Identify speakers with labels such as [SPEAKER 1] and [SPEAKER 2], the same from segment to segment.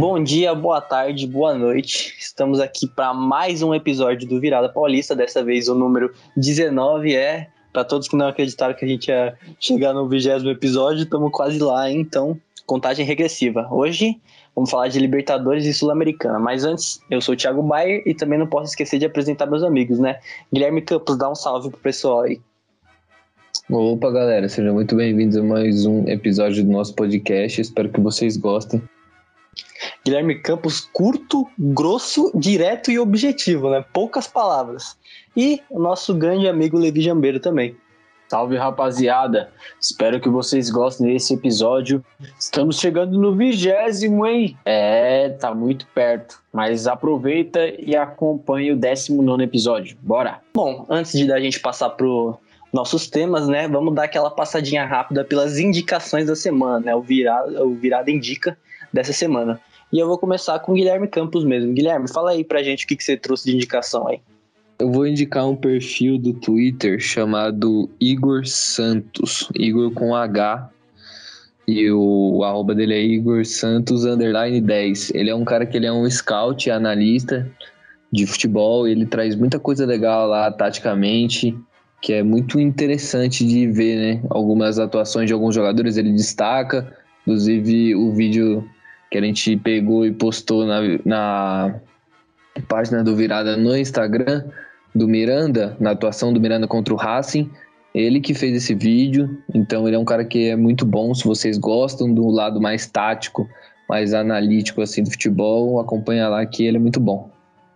[SPEAKER 1] Bom dia, boa tarde, boa noite. Estamos aqui para mais um episódio do Virada Paulista. Dessa vez o número 19 é. Para todos que não acreditaram que a gente ia chegar no vigésimo episódio, estamos quase lá, hein? então contagem regressiva. Hoje vamos falar de Libertadores e Sul-Americana. Mas antes, eu sou o Thiago Bayer e também não posso esquecer de apresentar meus amigos, né? Guilherme Campos, dá um salve pro pessoal aí.
[SPEAKER 2] Opa, galera, sejam muito bem-vindos a mais um episódio do nosso podcast. Espero que vocês gostem.
[SPEAKER 1] Guilherme Campos, curto, grosso, direto e objetivo, né? Poucas palavras. E o nosso grande amigo Levi Jambeiro também.
[SPEAKER 3] Salve rapaziada, espero que vocês gostem desse episódio. Estamos chegando no vigésimo, hein? É, tá muito perto, mas aproveita e acompanhe o 19 episódio. Bora!
[SPEAKER 1] Bom, antes de a gente passar pro nossos temas, né? Vamos dar aquela passadinha rápida pelas indicações da semana, né? O virada, o virada indica dessa semana. E eu vou começar com o Guilherme Campos mesmo. Guilherme, fala aí pra gente o que, que você trouxe de indicação aí.
[SPEAKER 2] Eu vou indicar um perfil do Twitter chamado Igor Santos. Igor com H. E o arroba dele é Igor Santos underline 10. Ele é um cara que ele é um scout, analista de futebol. Ele traz muita coisa legal lá, taticamente, que é muito interessante de ver, né? Algumas atuações de alguns jogadores ele destaca. Inclusive o vídeo que a gente pegou e postou na, na página do Virada no Instagram do Miranda, na atuação do Miranda contra o Racing. Ele que fez esse vídeo, então ele é um cara que é muito bom. Se vocês gostam do lado mais tático, mais analítico assim do futebol, acompanha lá que ele é muito bom.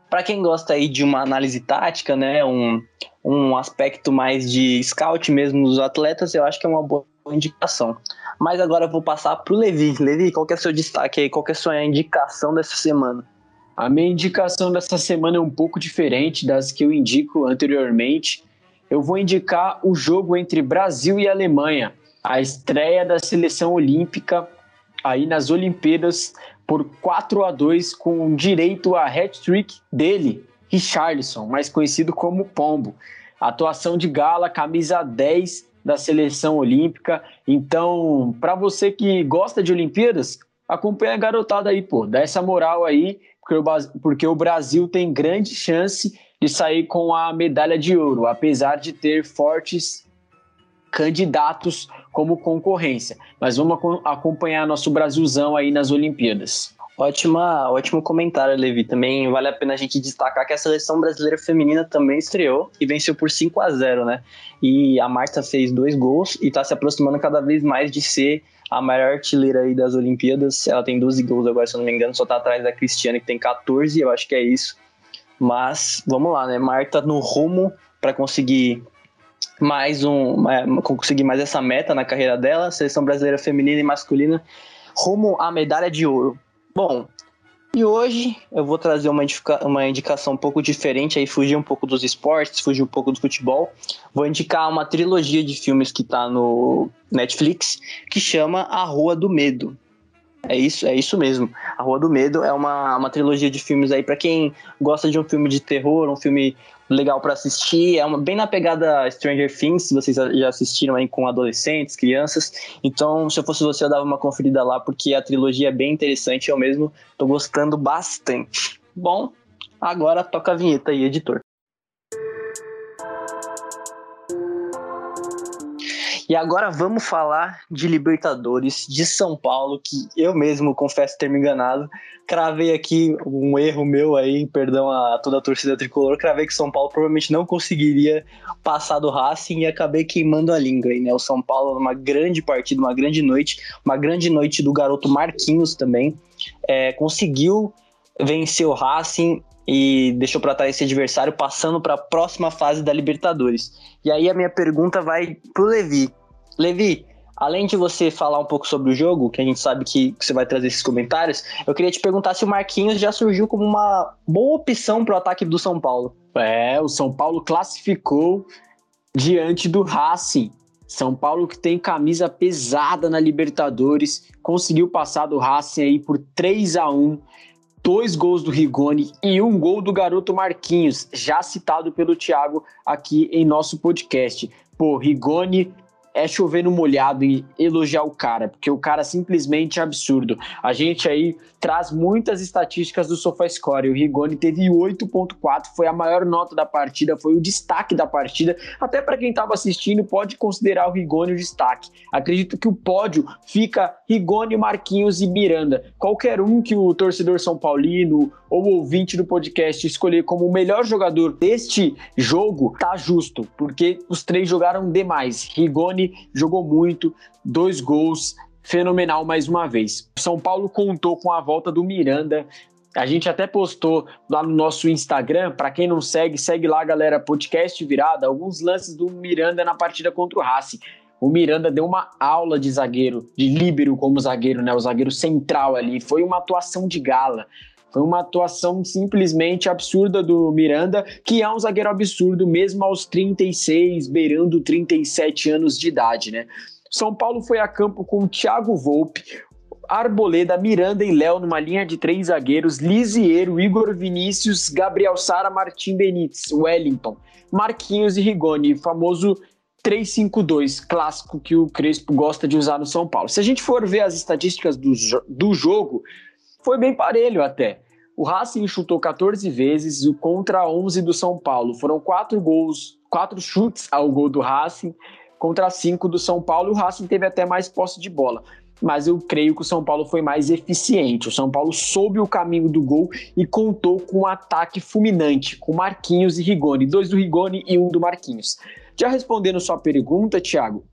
[SPEAKER 1] Para quem gosta aí de uma análise tática, né, um, um aspecto mais de scout mesmo dos atletas, eu acho que é uma boa indicação. Mas agora eu vou passar para o Levi. Levi, qual é o seu destaque aí? Qual é a sua indicação dessa semana?
[SPEAKER 3] A minha indicação dessa semana é um pouco diferente das que eu indico anteriormente. Eu vou indicar o jogo entre Brasil e Alemanha, a estreia da seleção olímpica aí nas Olimpíadas por 4 a 2 com direito a hat-trick dele, Richarlison, mais conhecido como Pombo. Atuação de gala, camisa 10 da seleção olímpica. Então, para você que gosta de Olimpíadas, acompanha a garotada aí, pô, dá essa moral aí, porque o, porque o Brasil tem grande chance de sair com a medalha de ouro, apesar de ter fortes candidatos como concorrência. Mas vamos acompanhar nosso Brasilzão aí nas Olimpíadas.
[SPEAKER 1] Ótima, ótimo comentário, Levi. Também vale a pena a gente destacar que a seleção brasileira feminina também estreou e venceu por 5 a 0 né? E a Marta fez dois gols e está se aproximando cada vez mais de ser a maior artilheira aí das Olimpíadas. Ela tem 12 gols agora, se eu não me engano, só está atrás da Cristiane, que tem 14, eu acho que é isso. Mas vamos lá, né? Marta no rumo para conseguir mais um, conseguir mais essa meta na carreira dela, seleção brasileira feminina e masculina, rumo à medalha de ouro. Bom, e hoje eu vou trazer uma, indica uma indicação um pouco diferente, aí fugir um pouco dos esportes, fugir um pouco do futebol. Vou indicar uma trilogia de filmes que está no Netflix, que chama A Rua do Medo. É isso, é isso mesmo. A Rua do Medo é uma, uma trilogia de filmes aí para quem gosta de um filme de terror, um filme legal para assistir. É uma, bem na pegada Stranger Things, se vocês já assistiram aí com adolescentes, crianças. Então, se eu fosse você, eu dava uma conferida lá, porque a trilogia é bem interessante. Eu mesmo tô gostando bastante. Bom, agora toca a vinheta aí, editor. E agora vamos falar de Libertadores de São Paulo, que eu mesmo confesso ter me enganado. Cravei aqui um erro meu aí, perdão a toda a torcida tricolor. Cravei que São Paulo provavelmente não conseguiria passar do Racing e acabei queimando a língua aí, né? O São Paulo numa grande partida, uma grande noite, uma grande noite do garoto Marquinhos também. É, conseguiu vencer o Racing e deixou para trás esse adversário, passando para a próxima fase da Libertadores. E aí a minha pergunta vai pro Levi. Levi, além de você falar um pouco sobre o jogo, que a gente sabe que, você vai trazer esses comentários, eu queria te perguntar se o Marquinhos já surgiu como uma boa opção para o ataque do São Paulo.
[SPEAKER 3] É, o São Paulo classificou diante do Racing. São Paulo que tem camisa pesada na Libertadores, conseguiu passar do Racing aí por 3 a 1 dois gols do Rigoni e um gol do garoto Marquinhos, já citado pelo Thiago aqui em nosso podcast. Pô, Rigoni é chover no molhado e elogiar o cara, porque o cara simplesmente é absurdo. A gente aí traz muitas estatísticas do SofaScore. O Rigoni teve 8.4, foi a maior nota da partida, foi o destaque da partida. Até para quem estava assistindo, pode considerar o Rigoni o destaque. Acredito que o pódio fica Rigoni, Marquinhos e Miranda. Qualquer um que o torcedor São Paulino ou ouvinte do podcast escolher como o melhor jogador deste jogo, tá justo, porque os três jogaram demais. Rigoni jogou muito, dois gols, fenomenal mais uma vez. São Paulo contou com a volta do Miranda. A gente até postou lá no nosso Instagram, para quem não segue, segue lá, galera, podcast virada, alguns lances do Miranda na partida contra o Racing. O Miranda deu uma aula de zagueiro, de líbero como zagueiro, né? O zagueiro central ali. Foi uma atuação de gala. Foi uma atuação simplesmente absurda do Miranda, que é um zagueiro absurdo, mesmo aos 36, beirando 37 anos de idade, né? São Paulo foi a campo com Thiago Volpe, Arboleda, Miranda e Léo numa linha de três zagueiros, Lisieiro, Igor Vinícius, Gabriel Sara, Martim Benítez, Wellington, Marquinhos e Rigoni, famoso 3-5-2, clássico que o Crespo gosta de usar no São Paulo. Se a gente for ver as estatísticas do, do jogo, foi bem parelho até. O Racing chutou 14 vezes contra 11 do São Paulo. Foram quatro gols, quatro chutes ao gol do Racing contra cinco do São Paulo. O Racing teve até mais posse de bola. Mas eu creio que o São Paulo foi mais eficiente. O São Paulo soube o caminho do gol e contou com um ataque fulminante, com Marquinhos e Rigoni. Dois do Rigoni e um do Marquinhos. Já respondendo sua pergunta, Thiago,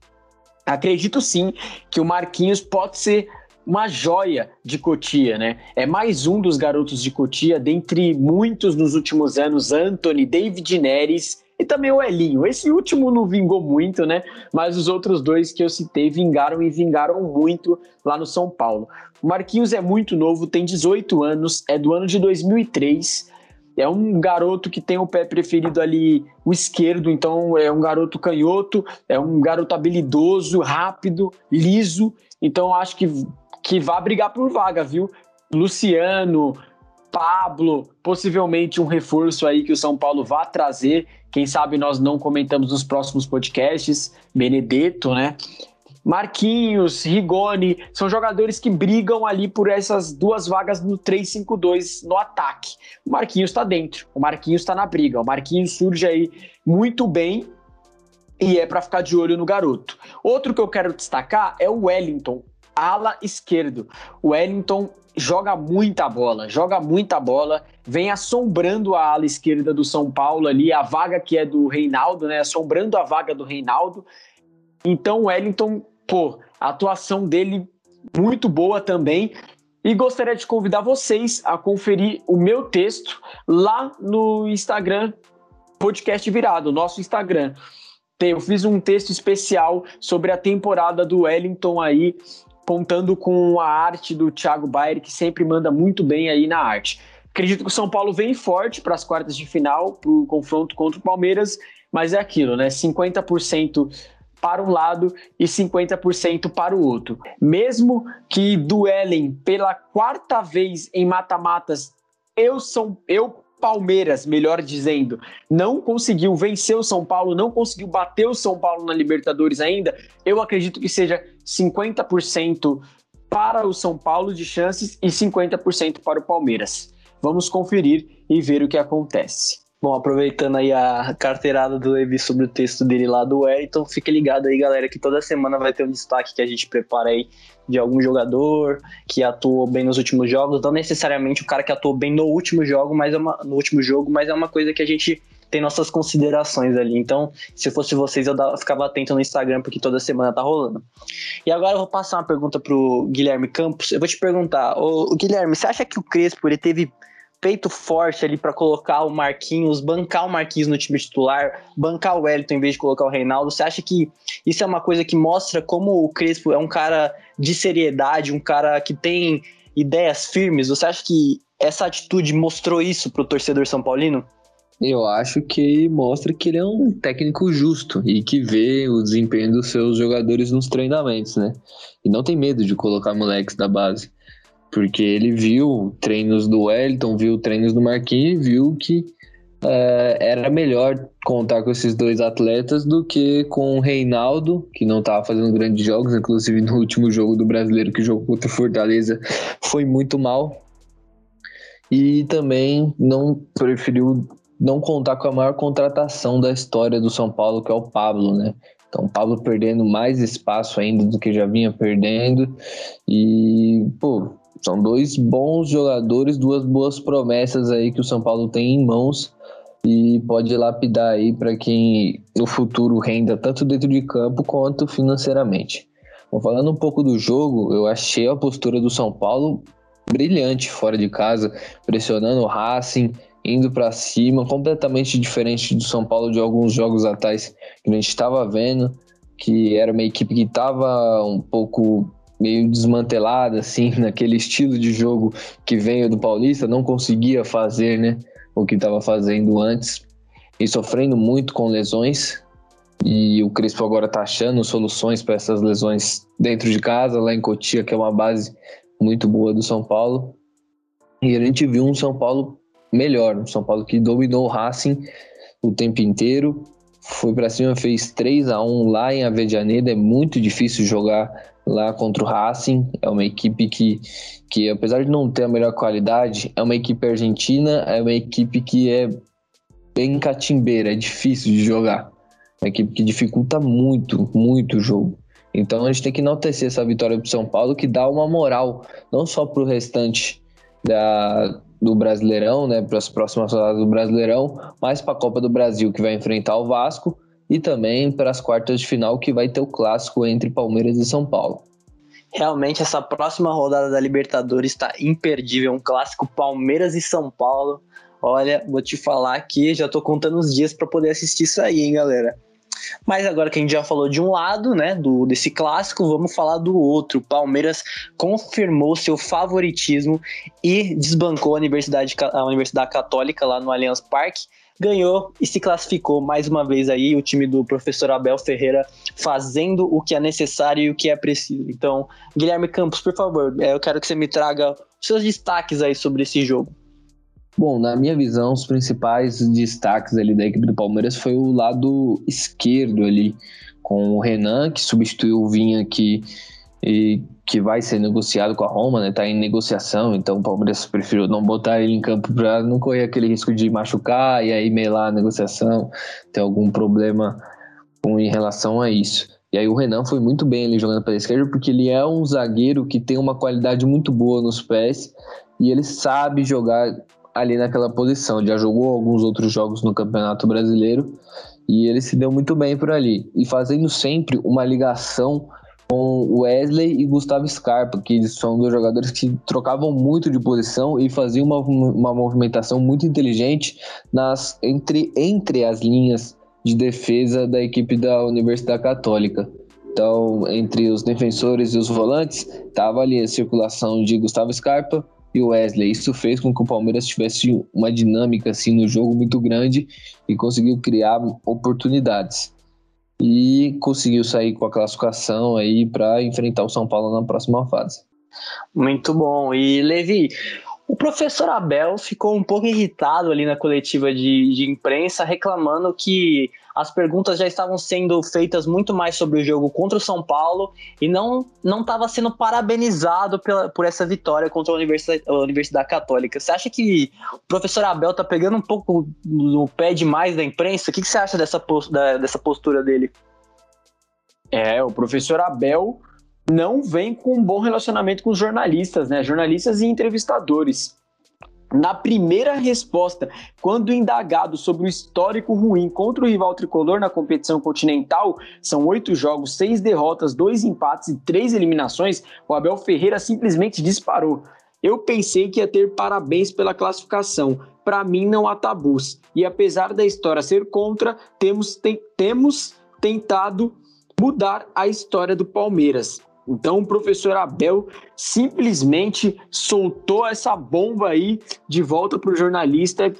[SPEAKER 3] acredito sim que o Marquinhos pode ser uma joia de Cotia, né? É mais um dos garotos de Cotia, dentre muitos nos últimos anos, Anthony, David Neres e também o Elinho. Esse último não vingou muito, né? Mas os outros dois que eu citei vingaram e vingaram muito lá no São Paulo. O Marquinhos é muito novo, tem 18 anos, é do ano de 2003. É um garoto que tem o pé preferido ali, o esquerdo, então é um garoto canhoto, é um garoto habilidoso, rápido, liso. Então acho que, que vai brigar por vaga, viu? Luciano, Pablo, possivelmente um reforço aí que o São Paulo vá trazer. Quem sabe nós não comentamos nos próximos podcasts. Benedetto, né? Marquinhos, Rigoni, são jogadores que brigam ali por essas duas vagas no 3-5-2 no ataque. O Marquinhos está dentro, o Marquinhos está na briga. O Marquinhos surge aí muito bem e é para ficar de olho no garoto. Outro que eu quero destacar é o Wellington, ala esquerdo. O Wellington joga muita bola, joga muita bola, vem assombrando a ala esquerda do São Paulo ali, a vaga que é do Reinaldo, né? Assombrando a vaga do Reinaldo. Então o Wellington, pô, a atuação dele muito boa também. E gostaria de convidar vocês a conferir o meu texto lá no Instagram, podcast virado, nosso Instagram. Eu fiz um texto especial sobre a temporada do Wellington aí, contando com a arte do Thiago Bayer, que sempre manda muito bem aí na arte. Acredito que o São Paulo vem forte para as quartas de final, para o confronto contra o Palmeiras, mas é aquilo, né? 50% para um lado e 50% para o outro. Mesmo que duelem pela quarta vez em mata-matas, eu, são, eu Palmeiras, melhor dizendo, não conseguiu vencer o São Paulo, não conseguiu bater o São Paulo na Libertadores ainda, eu acredito que seja 50% para o São Paulo de chances e 50% para o Palmeiras. Vamos conferir e ver o que acontece.
[SPEAKER 1] Bom, aproveitando aí a carteirada do Levi sobre o texto dele lá do Wellington, fique ligado aí, galera, que toda semana vai ter um destaque que a gente prepara aí de algum jogador que atuou bem nos últimos jogos, não necessariamente o cara que atuou bem no último jogo, mas é uma, no último jogo, mas é uma coisa que a gente tem nossas considerações ali. Então, se fosse vocês, eu ficava atento no Instagram, porque toda semana tá rolando. E agora eu vou passar uma pergunta pro Guilherme Campos. Eu vou te perguntar, ô, Guilherme, você acha que o Crespo ele teve peito forte ali para colocar o Marquinhos, bancar o Marquinhos no time titular, bancar o Wellington em vez de colocar o Reinaldo. Você acha que isso é uma coisa que mostra como o Crespo é um cara de seriedade, um cara que tem ideias firmes? Você acha que essa atitude mostrou isso pro torcedor são paulino?
[SPEAKER 2] Eu acho que mostra que ele é um técnico justo e que vê o desempenho dos seus jogadores nos treinamentos, né? E não tem medo de colocar moleques da base. Porque ele viu treinos do Wellington, viu treinos do Marquinhos e viu que é, era melhor contar com esses dois atletas do que com o Reinaldo, que não estava fazendo grandes jogos, inclusive no último jogo do brasileiro que jogou contra o Fortaleza foi muito mal. E também não preferiu não contar com a maior contratação da história do São Paulo, que é o Pablo, né? Então, o Pablo perdendo mais espaço ainda do que já vinha perdendo. E, pô, são dois bons jogadores, duas boas promessas aí que o São Paulo tem em mãos e pode lapidar aí para quem no futuro renda tanto dentro de campo quanto financeiramente. Bom, falando um pouco do jogo, eu achei a postura do São Paulo brilhante fora de casa, pressionando o Racing, indo para cima, completamente diferente do São Paulo de alguns jogos atrás que a gente estava vendo, que era uma equipe que estava um pouco meio desmantelada, assim, naquele estilo de jogo que veio do Paulista, não conseguia fazer, né, o que estava fazendo antes, e sofrendo muito com lesões. E o Crespo agora está achando soluções para essas lesões dentro de casa, lá em Cotia, que é uma base muito boa do São Paulo. E a gente viu um São Paulo melhor, um São Paulo que dominou o Racing o tempo inteiro, foi para cima, fez 3 a 1 lá em Avedianeda, é muito difícil jogar lá contra o Racing. É uma equipe que, que, apesar de não ter a melhor qualidade, é uma equipe argentina, é uma equipe que é bem catimbeira, é difícil de jogar. É uma equipe que dificulta muito, muito o jogo. Então a gente tem que enaltecer essa vitória para São Paulo, que dá uma moral, não só para o restante da, do Brasileirão, né, para as próximas rodadas do Brasileirão, mas para a Copa do Brasil, que vai enfrentar o Vasco, e também para as quartas de final que vai ter o clássico entre Palmeiras e São Paulo.
[SPEAKER 1] Realmente essa próxima rodada da Libertadores está imperdível, um clássico Palmeiras e São Paulo. Olha, vou te falar que já estou contando os dias para poder assistir isso aí, hein, galera. Mas agora que a gente já falou de um lado, né, do desse clássico, vamos falar do outro. Palmeiras confirmou seu favoritismo e desbancou a Universidade, a Universidade Católica lá no Allianz Parque ganhou e se classificou mais uma vez aí o time do professor Abel Ferreira fazendo o que é necessário e o que é preciso. Então, Guilherme Campos, por favor, é, eu quero que você me traga seus destaques aí sobre esse jogo.
[SPEAKER 2] Bom, na minha visão, os principais destaques ali da equipe do Palmeiras foi o lado esquerdo ali, com o Renan, que substituiu o Vinha que e que vai ser negociado com a Roma, né? Tá em negociação, então o Palmeiras preferiu não botar ele em campo para não correr aquele risco de machucar e aí melar a negociação, ter algum problema com, em relação a isso. E aí o Renan foi muito bem ali jogando pela esquerda, porque ele é um zagueiro que tem uma qualidade muito boa nos pés e ele sabe jogar ali naquela posição. Já jogou alguns outros jogos no Campeonato Brasileiro e ele se deu muito bem por ali. E fazendo sempre uma ligação com Wesley e Gustavo Scarpa, que são dois jogadores que trocavam muito de posição e faziam uma, uma movimentação muito inteligente nas, entre, entre as linhas de defesa da equipe da Universidade Católica. Então, entre os defensores e os volantes, estava ali a circulação de Gustavo Scarpa e Wesley. Isso fez com que o Palmeiras tivesse uma dinâmica assim no jogo muito grande e conseguiu criar oportunidades e conseguiu sair com a classificação aí para enfrentar o São Paulo na próxima fase.
[SPEAKER 1] Muito bom. E Levi, o professor Abel ficou um pouco irritado ali na coletiva de, de imprensa, reclamando que as perguntas já estavam sendo feitas muito mais sobre o jogo contra o São Paulo e não não estava sendo parabenizado pela, por essa vitória contra a Universidade, a Universidade Católica. Você acha que o professor Abel está pegando um pouco no pé demais da imprensa? O que, que você acha dessa, da, dessa postura dele?
[SPEAKER 3] É, o professor Abel não vem com um bom relacionamento com os jornalistas, né? Jornalistas e entrevistadores. Na primeira resposta, quando indagado sobre o histórico ruim contra o rival tricolor na competição continental, são oito jogos, seis derrotas, dois empates e três eliminações, o Abel Ferreira simplesmente disparou. Eu pensei que ia ter parabéns pela classificação. Para mim, não há tabus. E apesar da história ser contra, temos, te temos tentado mudar a história do Palmeiras. Então o professor Abel simplesmente soltou essa bomba aí de volta para o jornalista,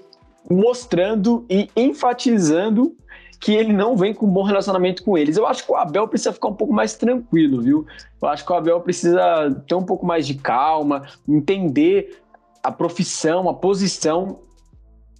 [SPEAKER 3] mostrando e enfatizando que ele não vem com um bom relacionamento com eles. Eu acho que o Abel precisa ficar um pouco mais tranquilo, viu? Eu acho que o Abel precisa ter um pouco mais de calma, entender a profissão, a posição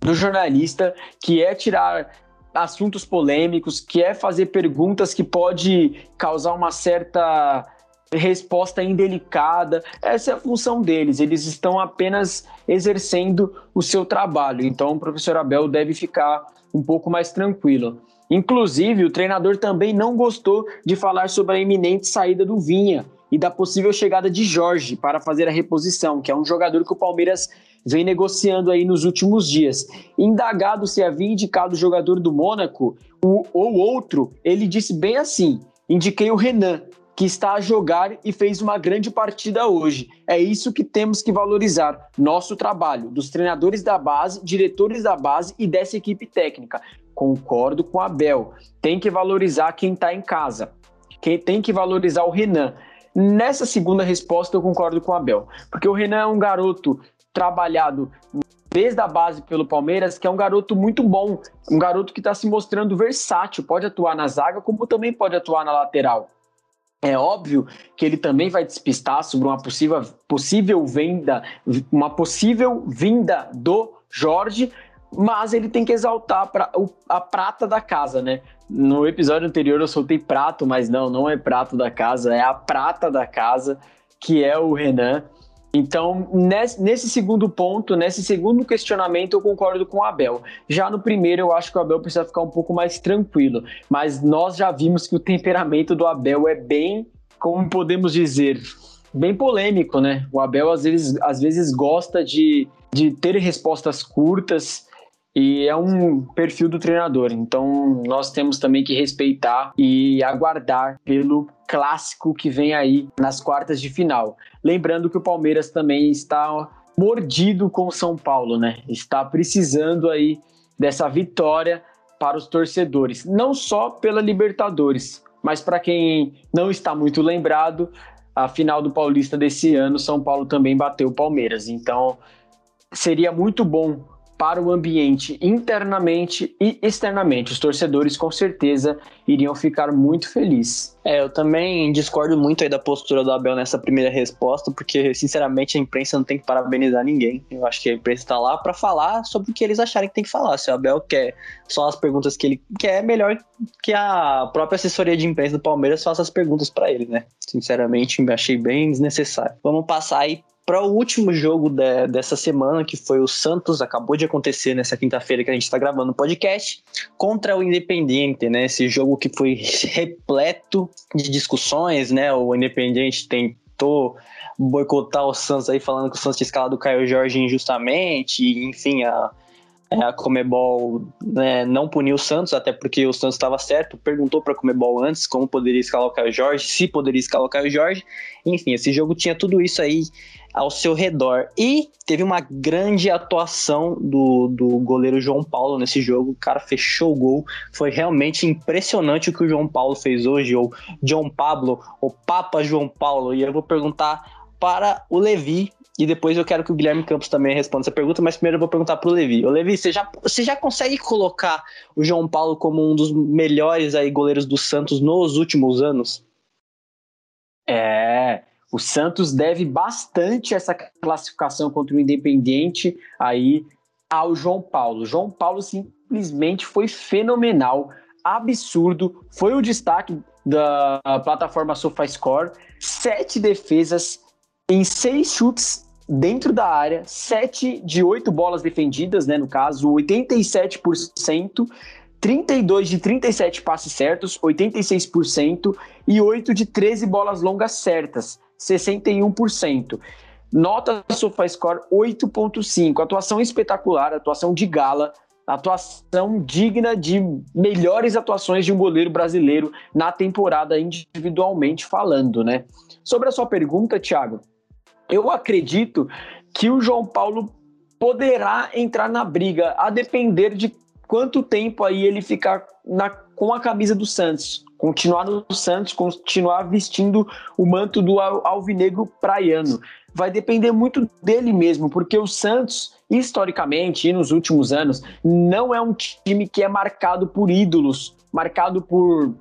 [SPEAKER 3] do jornalista, que é tirar assuntos polêmicos, que é fazer perguntas que pode causar uma certa resposta indelicada. Essa é a função deles, eles estão apenas exercendo o seu trabalho. Então o professor Abel deve ficar um pouco mais tranquilo. Inclusive, o treinador também não gostou de falar sobre a iminente saída do Vinha e da possível chegada de Jorge para fazer a reposição, que é um jogador que o Palmeiras vem negociando aí nos últimos dias. Indagado se havia indicado o jogador do Mônaco ou outro, ele disse bem assim: indiquei o Renan, que está a jogar e fez uma grande partida hoje. É isso que temos que valorizar, nosso trabalho, dos treinadores da base, diretores da base e dessa equipe técnica. Concordo com a Abel. Tem que valorizar quem está em casa. Quem tem que valorizar o Renan. Nessa segunda resposta, eu concordo com o Abel, porque o Renan é um garoto trabalhado desde a base pelo Palmeiras, que é um garoto muito bom, um garoto que está se mostrando versátil, pode atuar na zaga, como também pode atuar na lateral. É óbvio que ele também vai despistar sobre uma possível, possível venda, uma possível vinda do Jorge, mas ele tem que exaltar a prata da casa, né? No episódio anterior eu soltei prato, mas não, não é prato da casa, é a prata da casa, que é o Renan. Então, nesse, segundo ponto, nesse segundo questionamento, eu concordo com o Abel. Já no primeiro, eu acho que o Abel precisa ficar um pouco mais tranquilo. Mas nós já vimos que o temperamento do Abel é bem, como podemos dizer, bem polêmico, né? O Abel às vezes, às vezes gosta de, de ter respostas curtas e é um perfil do treinador. Então nós temos também que respeitar e aguardar pelo clássico que vem aí nas quartas de final. Lembrando que o Palmeiras também está mordido com o São Paulo, né? Está precisando aí dessa vitória para os torcedores, não só pela Libertadores, mas para quem não está muito lembrado, a final do Paulista desse ano, São Paulo também bateu o Palmeiras. Então, seria muito bom para o ambiente internamente e externamente. Os torcedores com certeza iriam ficar muito felizes.
[SPEAKER 1] É, eu também discordo muito aí da postura do Abel nessa primeira resposta, porque sinceramente a imprensa não tem que parabenizar ninguém. Eu acho que a imprensa está lá para falar sobre o que eles acharem que tem que falar. Se o Abel quer só as perguntas que ele quer, é melhor que a própria assessoria de imprensa do Palmeiras faça as perguntas para ele, né? Sinceramente, achei bem desnecessário. Vamos passar aí para o último jogo de, dessa semana, que foi o Santos, acabou de acontecer nessa quinta-feira que a gente está gravando o podcast, contra o Independiente, né? Esse jogo que foi repleto de discussões, né? O Independiente tentou boicotar o Santos aí, falando que o Santos tinha escalado o Caio Jorge injustamente, enfim, a, a Comebol né, não puniu o Santos, até porque o Santos estava certo, perguntou para a Comebol antes como poderia escalar o Caio Jorge, se poderia escalar o Caio Jorge. Enfim, esse jogo tinha tudo isso aí ao seu redor. E teve uma grande atuação do, do goleiro João Paulo nesse jogo. O cara fechou o gol. Foi realmente impressionante o que o João Paulo fez hoje, ou João Pablo, ou Papa João Paulo. E eu vou perguntar para o Levi. E depois eu quero que o Guilherme Campos também responda essa pergunta, mas primeiro eu vou perguntar para o Levi. Ô Levi, você já, você já consegue colocar o João Paulo como um dos melhores aí goleiros do Santos nos últimos anos?
[SPEAKER 3] É, o Santos deve bastante essa classificação contra o Independiente aí ao João Paulo. João Paulo simplesmente foi fenomenal, absurdo, foi o destaque da plataforma SofaScore, sete defesas em seis chutes dentro da área, sete de oito bolas defendidas, né, no caso, 87%, 32 de 37 passes certos, 86%, e 8 de 13 bolas longas certas, 61%. Nota SofaScore 8.5. Atuação espetacular, atuação de gala, atuação digna de melhores atuações de um goleiro brasileiro na temporada individualmente falando, né? Sobre a sua pergunta, Thiago, eu acredito que o João Paulo poderá entrar na briga, a depender de quanto tempo aí ele ficar na, com a camisa do Santos continuar no Santos, continuar vestindo o manto do alvinegro praiano. Vai depender muito dele mesmo, porque o Santos, historicamente e nos últimos anos, não é um time que é marcado por ídolos, marcado por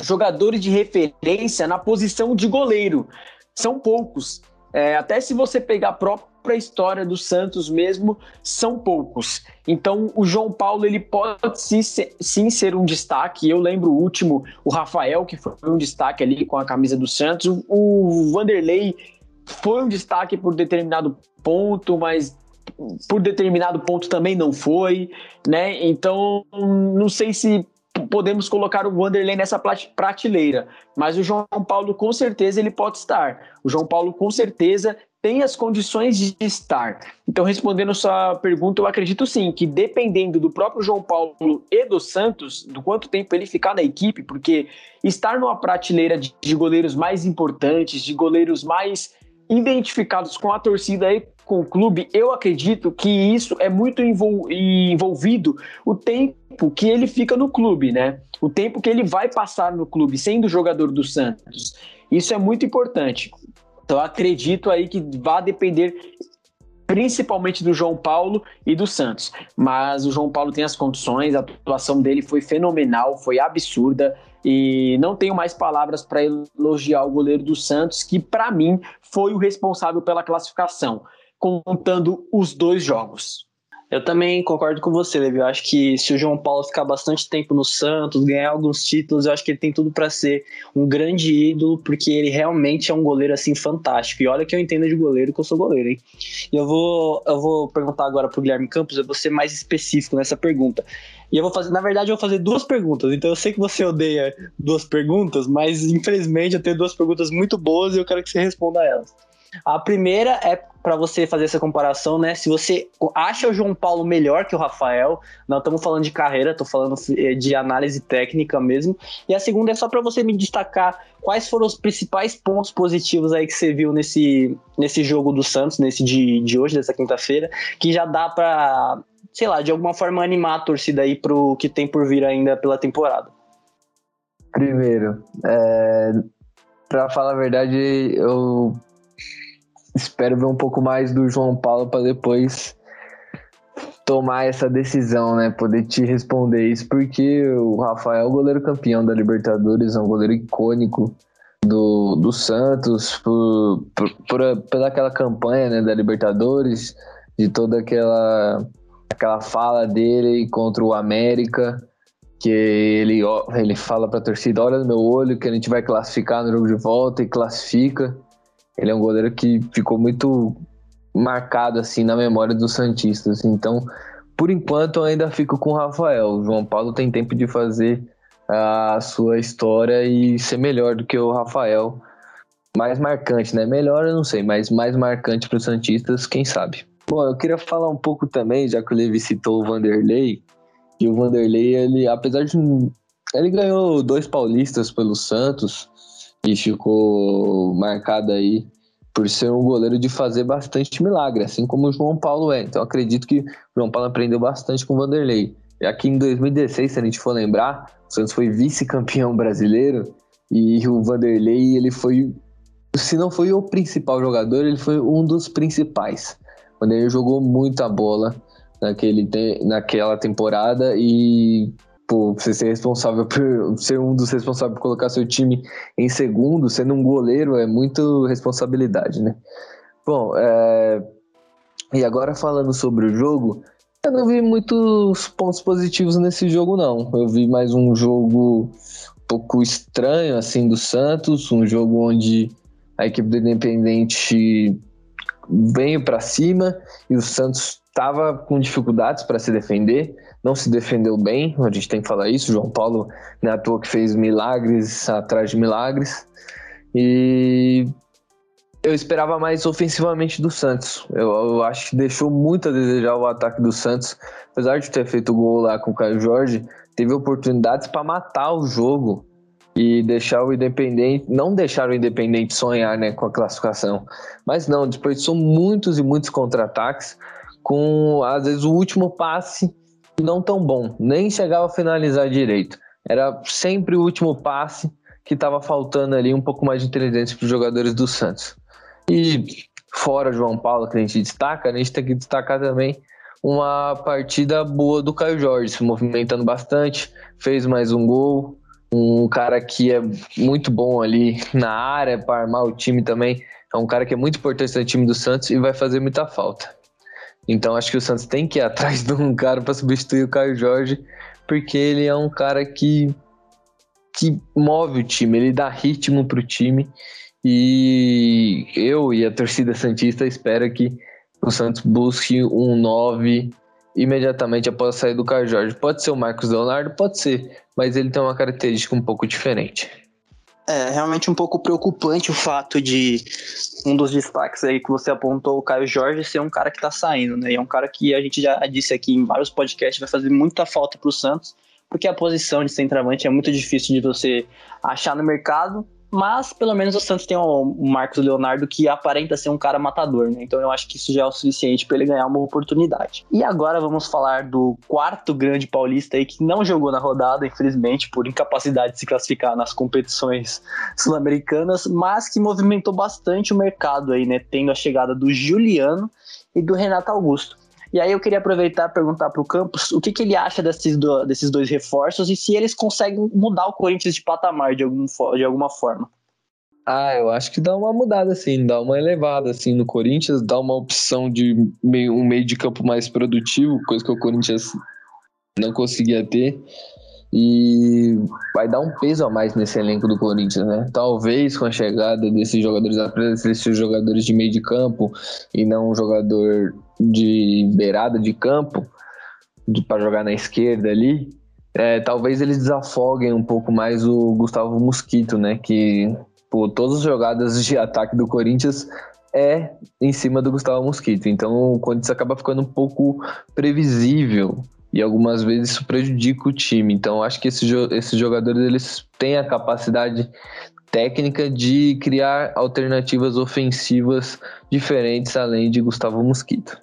[SPEAKER 3] jogadores de referência na posição de goleiro. São poucos. É, até se você pegar própria história do Santos mesmo são poucos. Então o João Paulo ele pode sim, sim ser um destaque. Eu lembro o último, o Rafael, que foi um destaque ali com a camisa do Santos. O Vanderlei foi um destaque por determinado ponto, mas por determinado ponto também não foi, né? Então, não sei se podemos colocar o Vanderlei nessa prateleira, mas o João Paulo com certeza ele pode estar. O João Paulo com certeza tem as condições de estar. Então, respondendo sua pergunta, eu acredito sim que dependendo do próprio João Paulo e do Santos, do quanto tempo ele ficar na equipe, porque estar numa prateleira de, de goleiros mais importantes, de goleiros mais identificados com a torcida e com o clube, eu acredito que isso é muito envolvido o tempo que ele fica no clube, né? O tempo que ele vai passar no clube, sendo jogador do Santos. Isso é muito importante. Então, acredito aí que vai depender principalmente do João Paulo e do Santos. Mas o João Paulo tem as condições, a atuação dele foi fenomenal, foi absurda. E não tenho mais palavras para elogiar o goleiro do Santos, que para mim foi o responsável pela classificação, contando os dois jogos.
[SPEAKER 1] Eu também concordo com você, Levi. Eu acho que se o João Paulo ficar bastante tempo no Santos, ganhar alguns títulos, eu acho que ele tem tudo para ser um grande ídolo, porque ele realmente é um goleiro assim fantástico. E olha que eu entendo de goleiro, que eu sou goleiro, hein? E eu vou, eu vou perguntar agora pro Guilherme Campos, eu vou ser mais específico nessa pergunta. E eu vou fazer, na verdade, eu vou fazer duas perguntas. Então eu sei que você odeia duas perguntas, mas infelizmente eu tenho duas perguntas muito boas e eu quero que você responda elas. A primeira é para você fazer essa comparação, né? Se você acha o João Paulo melhor que o Rafael, não estamos falando de carreira, estou falando eh, de análise técnica mesmo. E a segunda é só para você me destacar quais foram os principais pontos positivos aí que você viu nesse, nesse jogo do Santos, nesse de, de hoje, dessa quinta-feira, que já dá para, sei lá, de alguma forma animar a torcida aí pro que tem por vir ainda pela temporada.
[SPEAKER 2] Primeiro, é, para falar a verdade, eu espero ver um pouco mais do João Paulo para depois tomar essa decisão, né? Poder te responder isso, porque o Rafael é o goleiro campeão da Libertadores, é um goleiro icônico do, do Santos, por, por, por, pela aquela campanha né, da Libertadores, de toda aquela, aquela fala dele contra o América, que ele, ele fala para a torcida: olha no meu olho que a gente vai classificar no jogo de volta e classifica. Ele é um goleiro que ficou muito marcado assim na memória dos Santistas. Então, por enquanto, eu ainda fico com o Rafael. O João Paulo tem tempo de fazer a sua história e ser melhor do que o Rafael. Mais marcante, né? Melhor eu não sei, mas mais marcante para os Santistas, quem sabe. Bom, eu queria falar um pouco também, já que o Levi citou o Vanderlei, que o Vanderlei, ele, apesar de. Ele ganhou dois paulistas pelo Santos, e ficou marcado aí por ser um goleiro de fazer bastante milagre, assim como o João Paulo é. Então acredito que o João Paulo aprendeu bastante com o Vanderlei. Aqui em 2016, se a gente for lembrar, o Santos foi vice-campeão brasileiro e o Vanderlei, ele foi, se não foi o principal jogador, ele foi um dos principais. O Vanderlei jogou muita bola naquele, naquela temporada e Tipo, você ser responsável por ser um dos responsáveis por colocar seu time em segundo, sendo um goleiro, é muito responsabilidade, né? Bom, é... e agora falando sobre o jogo, eu não vi muitos pontos positivos nesse jogo, não. Eu vi mais um jogo um pouco estranho, assim, do Santos, um jogo onde a equipe do Independente veio para cima e o Santos estava com dificuldades para se defender não se defendeu bem, a gente tem que falar isso. João Paulo não é à toa que fez milagres atrás de milagres. E eu esperava mais ofensivamente do Santos. Eu, eu, acho que deixou muito a desejar o ataque do Santos. Apesar de ter feito gol lá com o Caio Jorge, teve oportunidades para matar o jogo e deixar o Independente, não deixar o Independente sonhar né, com a classificação. Mas não, desperdiçou muitos e muitos contra-ataques, com às vezes o último passe não tão bom, nem chegava a finalizar direito. Era sempre o último passe que estava faltando ali um pouco mais de inteligência para os jogadores do Santos. E fora João Paulo, que a gente destaca, a gente tem que destacar também uma partida boa do Caio Jorge, se movimentando bastante, fez mais um gol. Um cara que é muito bom ali na área para armar o time também, É um cara que é muito importante no time do Santos e vai fazer muita falta. Então acho que o Santos tem que ir atrás de um cara para substituir o Caio Jorge, porque ele é um cara que que move o time, ele dá ritmo pro time. E eu e a torcida Santista espera que o Santos busque um 9 imediatamente após sair do Caio Jorge. Pode ser o Marcos Leonardo, pode ser, mas ele tem uma característica um pouco diferente.
[SPEAKER 1] É realmente um pouco preocupante o fato de um dos destaques aí que você apontou, o Caio Jorge, ser um cara que tá saindo, né? E é um cara que a gente já disse aqui em vários podcasts vai fazer muita falta pro Santos, porque a posição de centroavante é muito difícil de você achar no mercado mas, pelo menos, o Santos tem o Marcos Leonardo que aparenta ser um cara matador, né? Então eu acho que isso já é o suficiente para ele ganhar uma oportunidade. E agora vamos falar do quarto grande paulista aí que não jogou na rodada, infelizmente, por incapacidade de se classificar nas competições sul-americanas, mas que movimentou bastante o mercado aí, né? Tendo a chegada do Juliano e do Renato Augusto. E aí eu queria aproveitar e perguntar para o Campos o que, que ele acha desses, do, desses dois reforços e se eles conseguem mudar o Corinthians de patamar de, algum, de alguma forma.
[SPEAKER 2] Ah, eu acho que dá uma mudada, assim, dá uma elevada, assim, no Corinthians, dá uma opção de meio, um meio de campo mais produtivo, coisa que o Corinthians não conseguia ter. E vai dar um peso a mais nesse elenco do Corinthians, né? Talvez com a chegada desses jogadores, desses jogadores de meio de campo e não um jogador de beirada de campo para jogar na esquerda ali, é, talvez eles desafoguem um pouco mais o Gustavo Mosquito, né? Que por todas as jogadas de ataque do Corinthians é em cima do Gustavo Mosquito. Então o Corinthians acaba ficando um pouco previsível e algumas vezes isso prejudica o time. Então acho que esses, jogadores eles têm a capacidade técnica de criar alternativas ofensivas diferentes além de Gustavo Mosquito.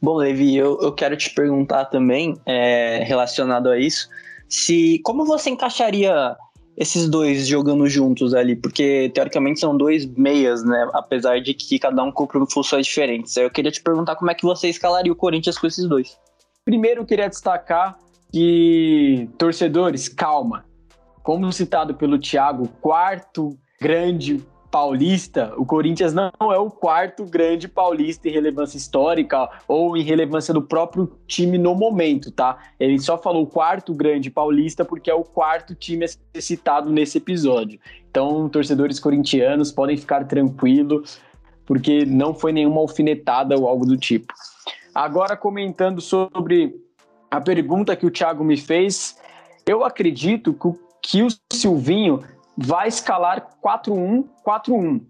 [SPEAKER 1] Bom, Levi, eu, eu quero te perguntar também, é, relacionado a isso, se como você encaixaria esses dois jogando juntos ali? Porque teoricamente são dois meias, né? Apesar de que cada um cumpre funções diferentes. Eu queria te perguntar como é que você escalaria o Corinthians com esses dois.
[SPEAKER 3] Primeiro, eu queria destacar que, torcedores, calma. Como citado pelo Thiago, quarto grande paulista, o Corinthians não é o quarto grande paulista em relevância histórica ou em relevância do próprio time no momento, tá? Ele só falou quarto grande paulista porque é o quarto time a ser citado nesse episódio. Então, torcedores corintianos podem ficar tranquilos, porque não foi nenhuma alfinetada ou algo do tipo. Agora, comentando sobre a pergunta que o Thiago me fez, eu acredito que o, que o Silvinho vai escalar 4-1-4-1.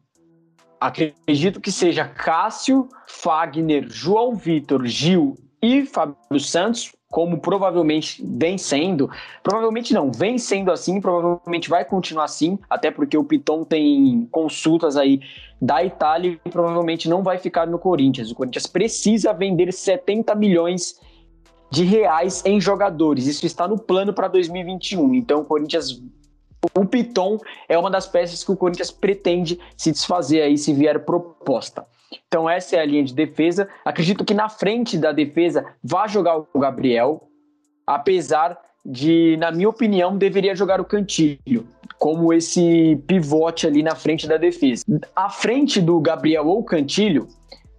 [SPEAKER 3] Acredito que seja Cássio, Fagner, João Vitor, Gil e Fábio Santos, como provavelmente vem sendo. Provavelmente não, vem sendo assim, provavelmente vai continuar assim, até porque o Piton tem consultas aí da Itália e provavelmente não vai ficar no Corinthians. O Corinthians precisa vender 70 milhões de reais em jogadores. Isso está no plano para 2021. Então o Corinthians o Piton é uma das peças que o Corinthians pretende se desfazer aí se vier proposta. Então essa é a linha de defesa. Acredito que na frente da defesa vai jogar o Gabriel, apesar de, na minha opinião, deveria jogar o Cantilho, como esse pivote ali na frente da defesa. À frente do Gabriel ou Cantilho,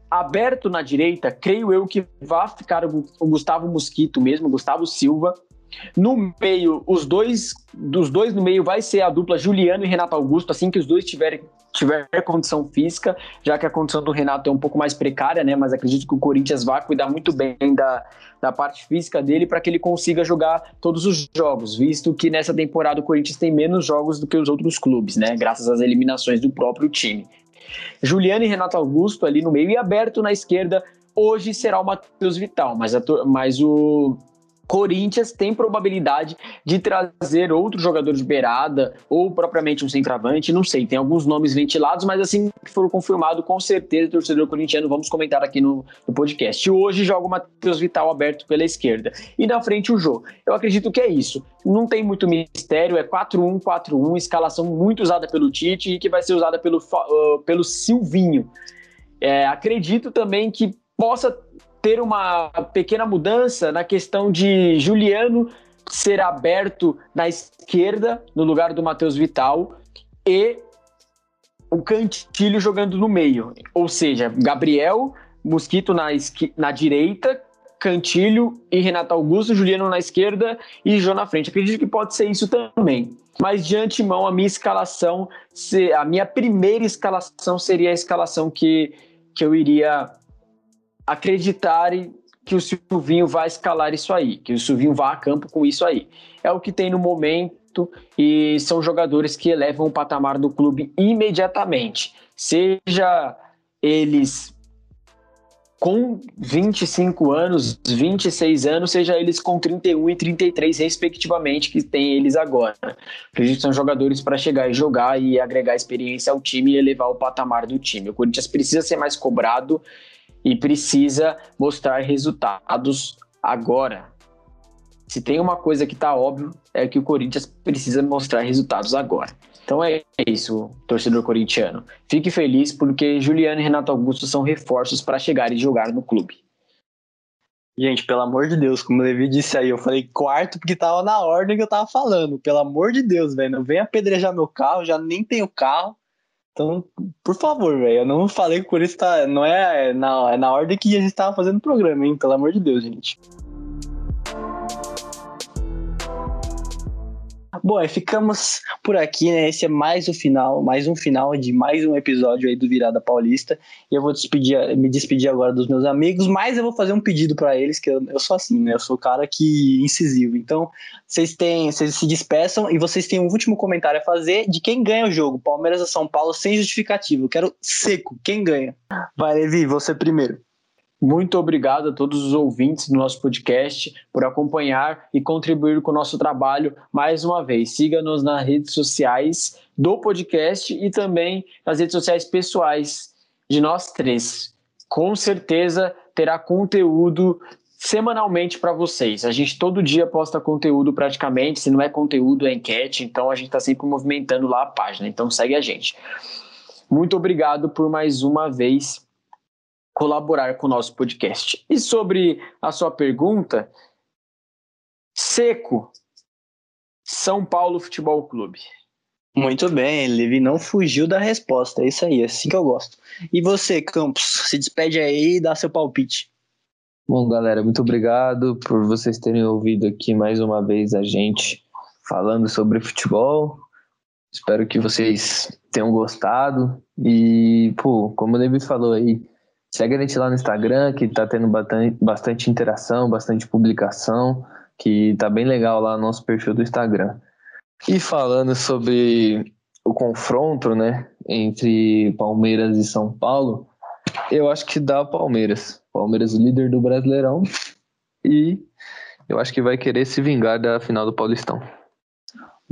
[SPEAKER 3] aberto na direita, creio eu que vai ficar o Gustavo Mosquito mesmo, Gustavo Silva, no meio, os dois, dos dois no meio vai ser a dupla Juliano e Renato Augusto, assim que os dois tiverem tiver condição física, já que a condição do Renato é um pouco mais precária, né? Mas acredito que o Corinthians vai cuidar muito bem da, da parte física dele para que ele consiga jogar todos os jogos, visto que nessa temporada o Corinthians tem menos jogos do que os outros clubes, né? Graças às eliminações do próprio time. Juliano e Renato Augusto ali no meio e aberto na esquerda. Hoje será o Matheus Vital, mas, a, mas o Corinthians tem probabilidade de trazer outro jogador de beirada ou propriamente um centroavante, não sei, tem alguns nomes ventilados, mas assim que for confirmado, com certeza, torcedor corintiano, vamos comentar aqui no, no podcast. Hoje joga o Matheus Vital aberto pela esquerda e na frente o Jô. Eu acredito que é isso. Não tem muito mistério, é 4-1-4-1, escalação muito usada pelo Tite e que vai ser usada pelo, uh, pelo Silvinho. É, acredito também que possa ter uma pequena mudança na questão de Juliano ser aberto na esquerda, no lugar do Matheus Vital, e o Cantilho jogando no meio. Ou seja, Gabriel, Mosquito na, na direita, Cantilho e Renato Augusto, Juliano na esquerda e João na frente. Acredito que pode ser isso também. Mas de antemão, a minha escalação, a minha primeira escalação seria a escalação que, que eu iria acreditar que o Silvinho vai escalar isso aí, que o Silvinho vá a campo com isso aí. É o que tem no momento e são jogadores que elevam o patamar do clube imediatamente. Seja eles com 25 anos, 26 anos, seja eles com 31 e 33, respectivamente, que tem eles agora. Acredito que são jogadores para chegar e jogar e agregar experiência ao time e elevar o patamar do time. O Corinthians precisa ser mais cobrado e precisa mostrar resultados agora. Se tem uma coisa que está óbvio, é que o Corinthians precisa mostrar resultados agora. Então é isso, torcedor corintiano. Fique feliz porque Juliano e Renato Augusto são reforços para chegar e jogar no clube.
[SPEAKER 1] Gente, pelo amor de Deus, como o Levi disse aí, eu falei quarto porque tava na ordem que eu tava falando. Pelo amor de Deus, velho, não vem apedrejar meu carro, já nem tenho carro. Então, por favor, velho, eu não falei que o Corinthians tá, não é na, é na ordem que a gente tava fazendo o programa, hein? Pelo amor de Deus, gente. Bom, é, ficamos por aqui, né? Esse é mais o final, mais um final de mais um episódio aí do Virada Paulista. E eu vou despedir, me despedir agora dos meus amigos, mas eu vou fazer um pedido para eles, que eu, eu, sou assim, né? Eu sou o cara que incisivo. Então, vocês têm, vocês se despeçam e vocês têm um último comentário a fazer de quem ganha o jogo, Palmeiras ou São Paulo, sem justificativo. Eu quero seco, quem ganha? Vai, Levi, você primeiro.
[SPEAKER 3] Muito obrigado a todos os ouvintes do nosso podcast por acompanhar e contribuir com o nosso trabalho mais uma vez. Siga-nos nas redes sociais do podcast e também nas redes sociais pessoais de nós três. Com certeza terá conteúdo semanalmente para vocês. A gente todo dia posta conteúdo praticamente, se não é conteúdo, é enquete, então a gente está sempre movimentando lá a página. Então segue a gente. Muito obrigado por mais uma vez colaborar com o nosso podcast. E sobre a sua pergunta, Seco, São Paulo Futebol Clube.
[SPEAKER 1] Muito bem, Levi não fugiu da resposta. É isso aí, é assim que eu gosto. E você, Campos, se despede aí e dá seu palpite.
[SPEAKER 2] Bom, galera, muito obrigado por vocês terem ouvido aqui mais uma vez a gente falando sobre futebol. Espero que vocês tenham gostado. E, pô, como o Levi falou aí, Segue a gente lá no Instagram, que tá tendo bastante interação, bastante publicação, que tá bem legal lá no nosso perfil do Instagram. E falando sobre o confronto, né, entre Palmeiras e São Paulo, eu acho que dá Palmeiras. Palmeiras, o líder do Brasileirão, e eu acho que vai querer se vingar da final do Paulistão.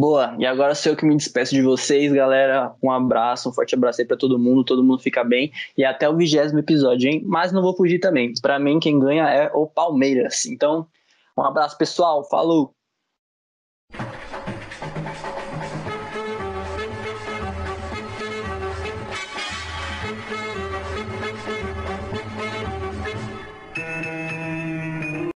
[SPEAKER 1] Boa, e agora sou eu que me despeço de vocês, galera. Um abraço, um forte abraço aí pra todo mundo, todo mundo fica bem. E até o vigésimo episódio, hein? Mas não vou fugir também. Para mim, quem ganha é o Palmeiras. Então, um abraço, pessoal. Falou!